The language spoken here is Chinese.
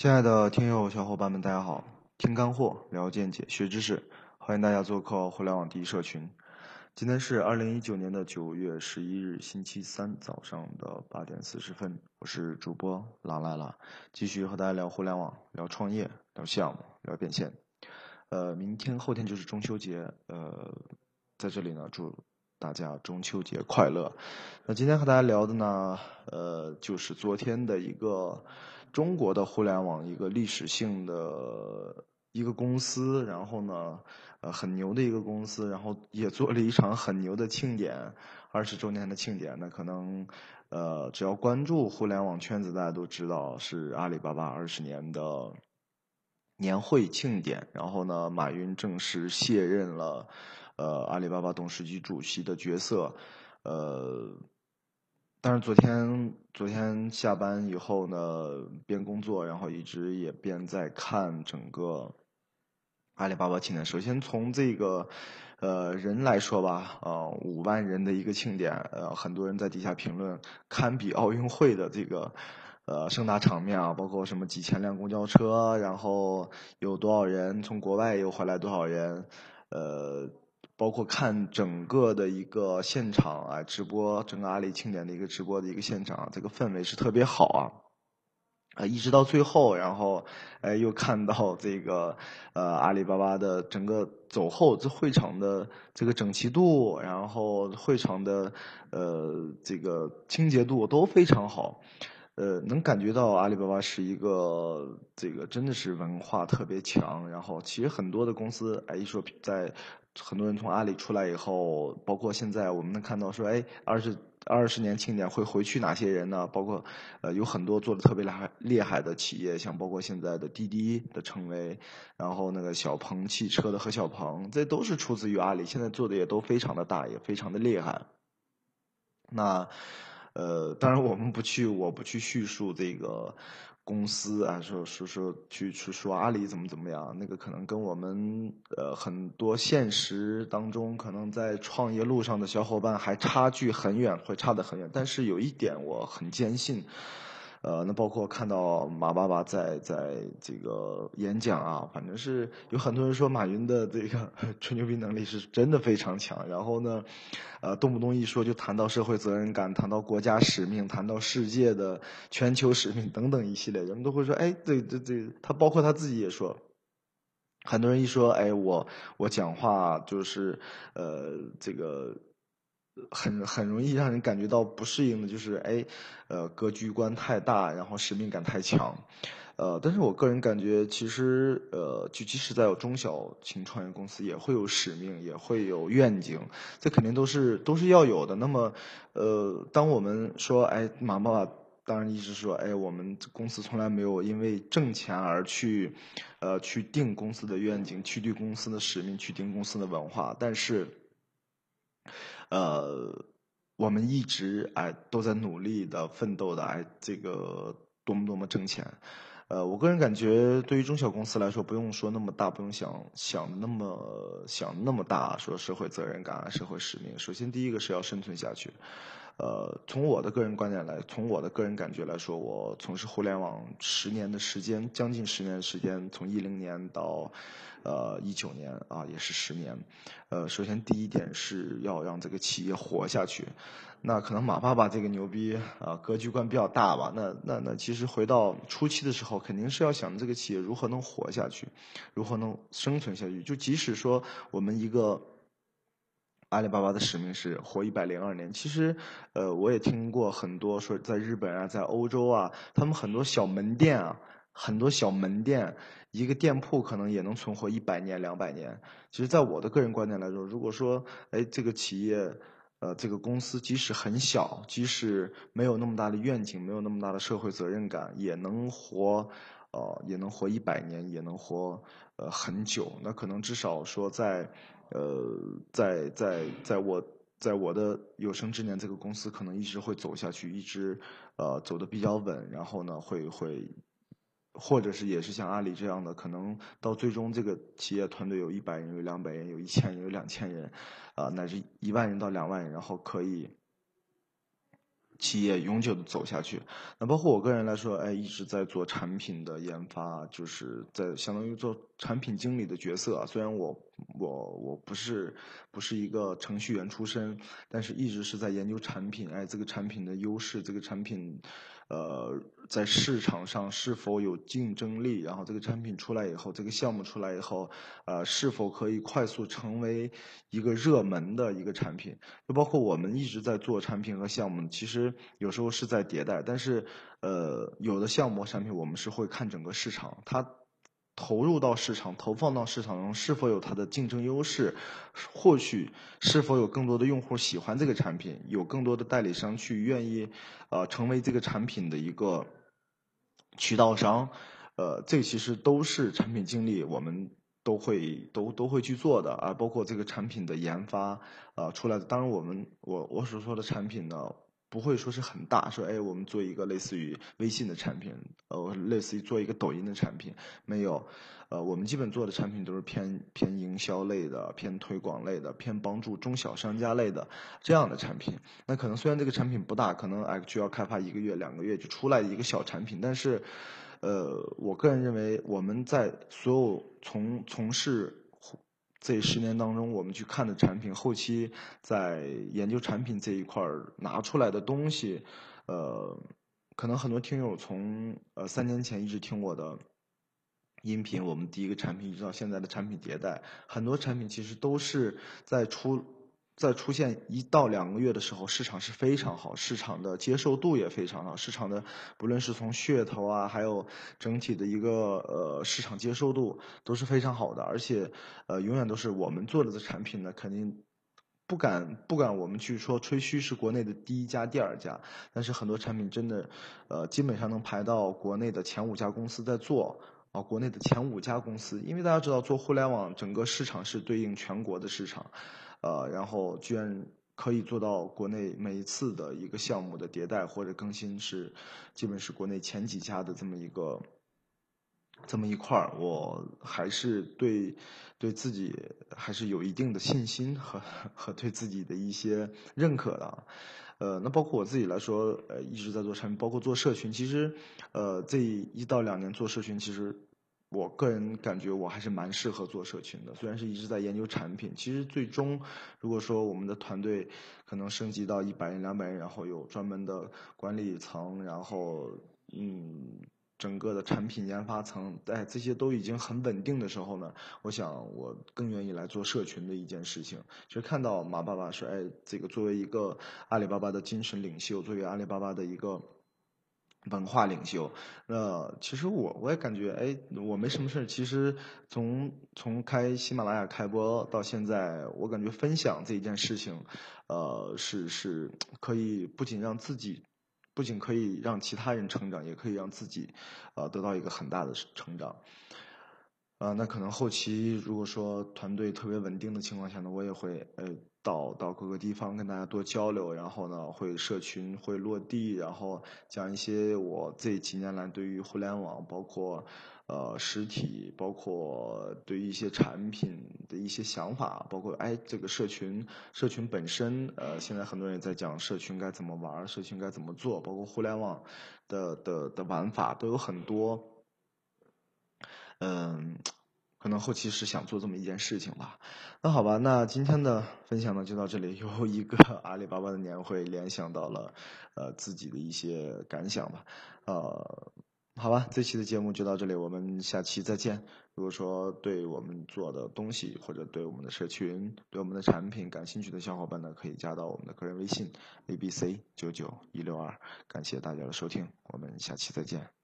亲爱的听友小伙伴们，大家好！听干货，聊见解，学知识，欢迎大家做客互联网第一社群。今天是二零一九年的九月十一日，星期三早上的八点四十分，我是主播狼来了，继续和大家聊互联网，聊创业，聊项目，聊变现。呃，明天后天就是中秋节，呃，在这里呢，祝大家中秋节快乐。那今天和大家聊的呢，呃，就是昨天的一个。中国的互联网一个历史性的一个公司，然后呢，呃，很牛的一个公司，然后也做了一场很牛的庆典，二十周年的庆典。那可能，呃，只要关注互联网圈子，大家都知道是阿里巴巴二十年的年会庆典。然后呢，马云正式卸任了，呃，阿里巴巴董事局主席的角色，呃。但是昨天昨天下班以后呢，边工作，然后一直也边在看整个阿里巴巴庆典。首先从这个呃人来说吧，呃五万人的一个庆典，呃很多人在底下评论，堪比奥运会的这个呃盛大场面啊，包括什么几千辆公交车，然后有多少人从国外又回来多少人，呃。包括看整个的一个现场啊，直播整个阿里庆典的一个直播的一个现场，这个氛围是特别好啊，啊，一直到最后，然后，哎，又看到这个呃阿里巴巴的整个走后这会场的这个整齐度，然后会场的呃这个清洁度都非常好，呃，能感觉到阿里巴巴是一个这个真的是文化特别强，然后其实很多的公司哎一说在。很多人从阿里出来以后，包括现在我们能看到说，哎，二十二十年庆典会回去哪些人呢？包括呃，有很多做的特别厉害厉害的企业，像包括现在的滴滴的成为，然后那个小鹏汽车的何小鹏，这都是出自于阿里，现在做的也都非常的大，也非常的厉害。那呃，当然我们不去，我不去叙述这个。公司啊，说说说去去说阿里怎么怎么样，那个可能跟我们呃很多现实当中可能在创业路上的小伙伴还差距很远，会差得很远。但是有一点我很坚信。呃，那包括看到马爸爸在在这个演讲啊，反正是有很多人说马云的这个 吹牛逼能力是真的非常强。然后呢，呃，动不动一说就谈到社会责任感，谈到国家使命，谈到世界的全球使命等等一系列，人们都会说，哎，这这这，他包括他自己也说，很多人一说，哎，我我讲话就是呃这个。很很容易让人感觉到不适应的，就是哎，呃，格局观太大，然后使命感太强，呃，但是我个人感觉，其实呃，就即使在有中小型创业公司，也会有使命，也会有愿景，这肯定都是都是要有的。那么，呃，当我们说，哎，马爸爸当然一直说，哎，我们公司从来没有因为挣钱而去，呃，去定公司的愿景，去定公司的使命，去定公司的文化，但是。呃，我们一直哎都在努力的奋斗的哎，这个多么多么挣钱。呃，我个人感觉，对于中小公司来说，不用说那么大，不用想想那么想那么大，说社会责任感、社会使命。首先，第一个是要生存下去。呃，从我的个人观点来，从我的个人感觉来说，我从事互联网十年的时间，将近十年的时间，从一零年到。呃，一九年啊，也是十年。呃，首先第一点是要让这个企业活下去。那可能马爸爸这个牛逼啊，格局观比较大吧。那那那，其实回到初期的时候，肯定是要想这个企业如何能活下去，如何能生存下去。就即使说我们一个阿里巴巴的使命是活一百零二年，其实呃，我也听过很多说，在日本啊，在欧洲啊，他们很多小门店啊。很多小门店，一个店铺可能也能存活一百年、两百年。其实，在我的个人观点来说，如果说，哎，这个企业，呃，这个公司即使很小，即使没有那么大的愿景，没有那么大的社会责任感，也能活，呃，也能活一百年，也能活，呃，很久。那可能至少说，在，呃，在在在我在我的有生之年，这个公司可能一直会走下去，一直，呃，走的比较稳。然后呢，会会。或者是也是像阿里这样的，可能到最终这个企业团队有一百人、有两百人、有一千人、有两千人，啊，乃至一万人到两万人，然后可以企业永久的走下去。那包括我个人来说，哎，一直在做产品的研发，就是在相当于做产品经理的角色啊。虽然我我我不是不是一个程序员出身，但是一直是在研究产品，哎，这个产品的优势，这个产品。呃，在市场上是否有竞争力？然后这个产品出来以后，这个项目出来以后，呃，是否可以快速成为一个热门的一个产品？就包括我们一直在做产品和项目，其实有时候是在迭代，但是呃，有的项目产品我们是会看整个市场，它。投入到市场，投放到市场中，是否有它的竞争优势？或许是否有更多的用户喜欢这个产品？有更多的代理商去愿意，呃，成为这个产品的一个渠道商？呃，这其实都是产品经理我们都会都都会去做的啊，包括这个产品的研发啊出来的。当然，我们我我所说的产品呢。不会说是很大，说哎，我们做一个类似于微信的产品，呃，类似于做一个抖音的产品，没有，呃，我们基本做的产品都是偏偏营销类的、偏推广类的、偏帮助中小商家类的这样的产品。那可能虽然这个产品不大，可能哎需要开发一个月、两个月就出来一个小产品，但是，呃，我个人认为我们在所有从从事。这十年当中，我们去看的产品，后期在研究产品这一块儿拿出来的东西，呃，可能很多听友从呃三年前一直听我的音频，我们第一个产品一直到现在的产品迭代，很多产品其实都是在出。在出现一到两个月的时候，市场是非常好，市场的接受度也非常好，市场的不论是从噱头啊，还有整体的一个呃市场接受度都是非常好的，而且呃永远都是我们做的产品呢，肯定不敢不敢我们去说吹嘘是国内的第一家、第二家，但是很多产品真的呃基本上能排到国内的前五家公司在做啊，国内的前五家公司，因为大家知道做互联网整个市场是对应全国的市场。呃，然后居然可以做到国内每一次的一个项目的迭代或者更新是，基本是国内前几家的这么一个，这么一块儿，我还是对对自己还是有一定的信心和和对自己的一些认可的。呃，那包括我自己来说，呃，一直在做产品，包括做社群，其实，呃，这一到两年做社群，其实。我个人感觉我还是蛮适合做社群的，虽然是一直在研究产品，其实最终如果说我们的团队可能升级到一百人、两百人，然后有专门的管理层，然后嗯，整个的产品研发层，哎，这些都已经很稳定的时候呢，我想我更愿意来做社群的一件事情。其实看到马爸爸说，哎，这个作为一个阿里巴巴的精神领袖，作为阿里巴巴的一个。文化领袖，那其实我我也感觉，哎，我没什么事儿。其实从从开喜马拉雅开播到现在，我感觉分享这一件事情，呃，是是可以不仅让自己，不仅可以让其他人成长，也可以让自己，呃，得到一个很大的成长。啊，那可能后期如果说团队特别稳定的情况下呢，我也会呃到到各个地方跟大家多交流，然后呢会社群会落地，然后讲一些我这几年来对于互联网，包括呃实体，包括对于一些产品的一些想法，包括哎这个社群社群本身，呃现在很多人在讲社群该怎么玩，社群该怎么做，包括互联网的的的玩法都有很多。嗯，可能后期是想做这么一件事情吧。那好吧，那今天的分享呢就到这里。由一个 阿里巴巴的年会联想到了呃自己的一些感想吧。呃，好吧，这期的节目就到这里，我们下期再见。如果说对我们做的东西或者对我们的社群、对我们的产品感兴趣的小伙伴呢，可以加到我们的个人微信 a b c 九九一六二。感谢大家的收听，我们下期再见。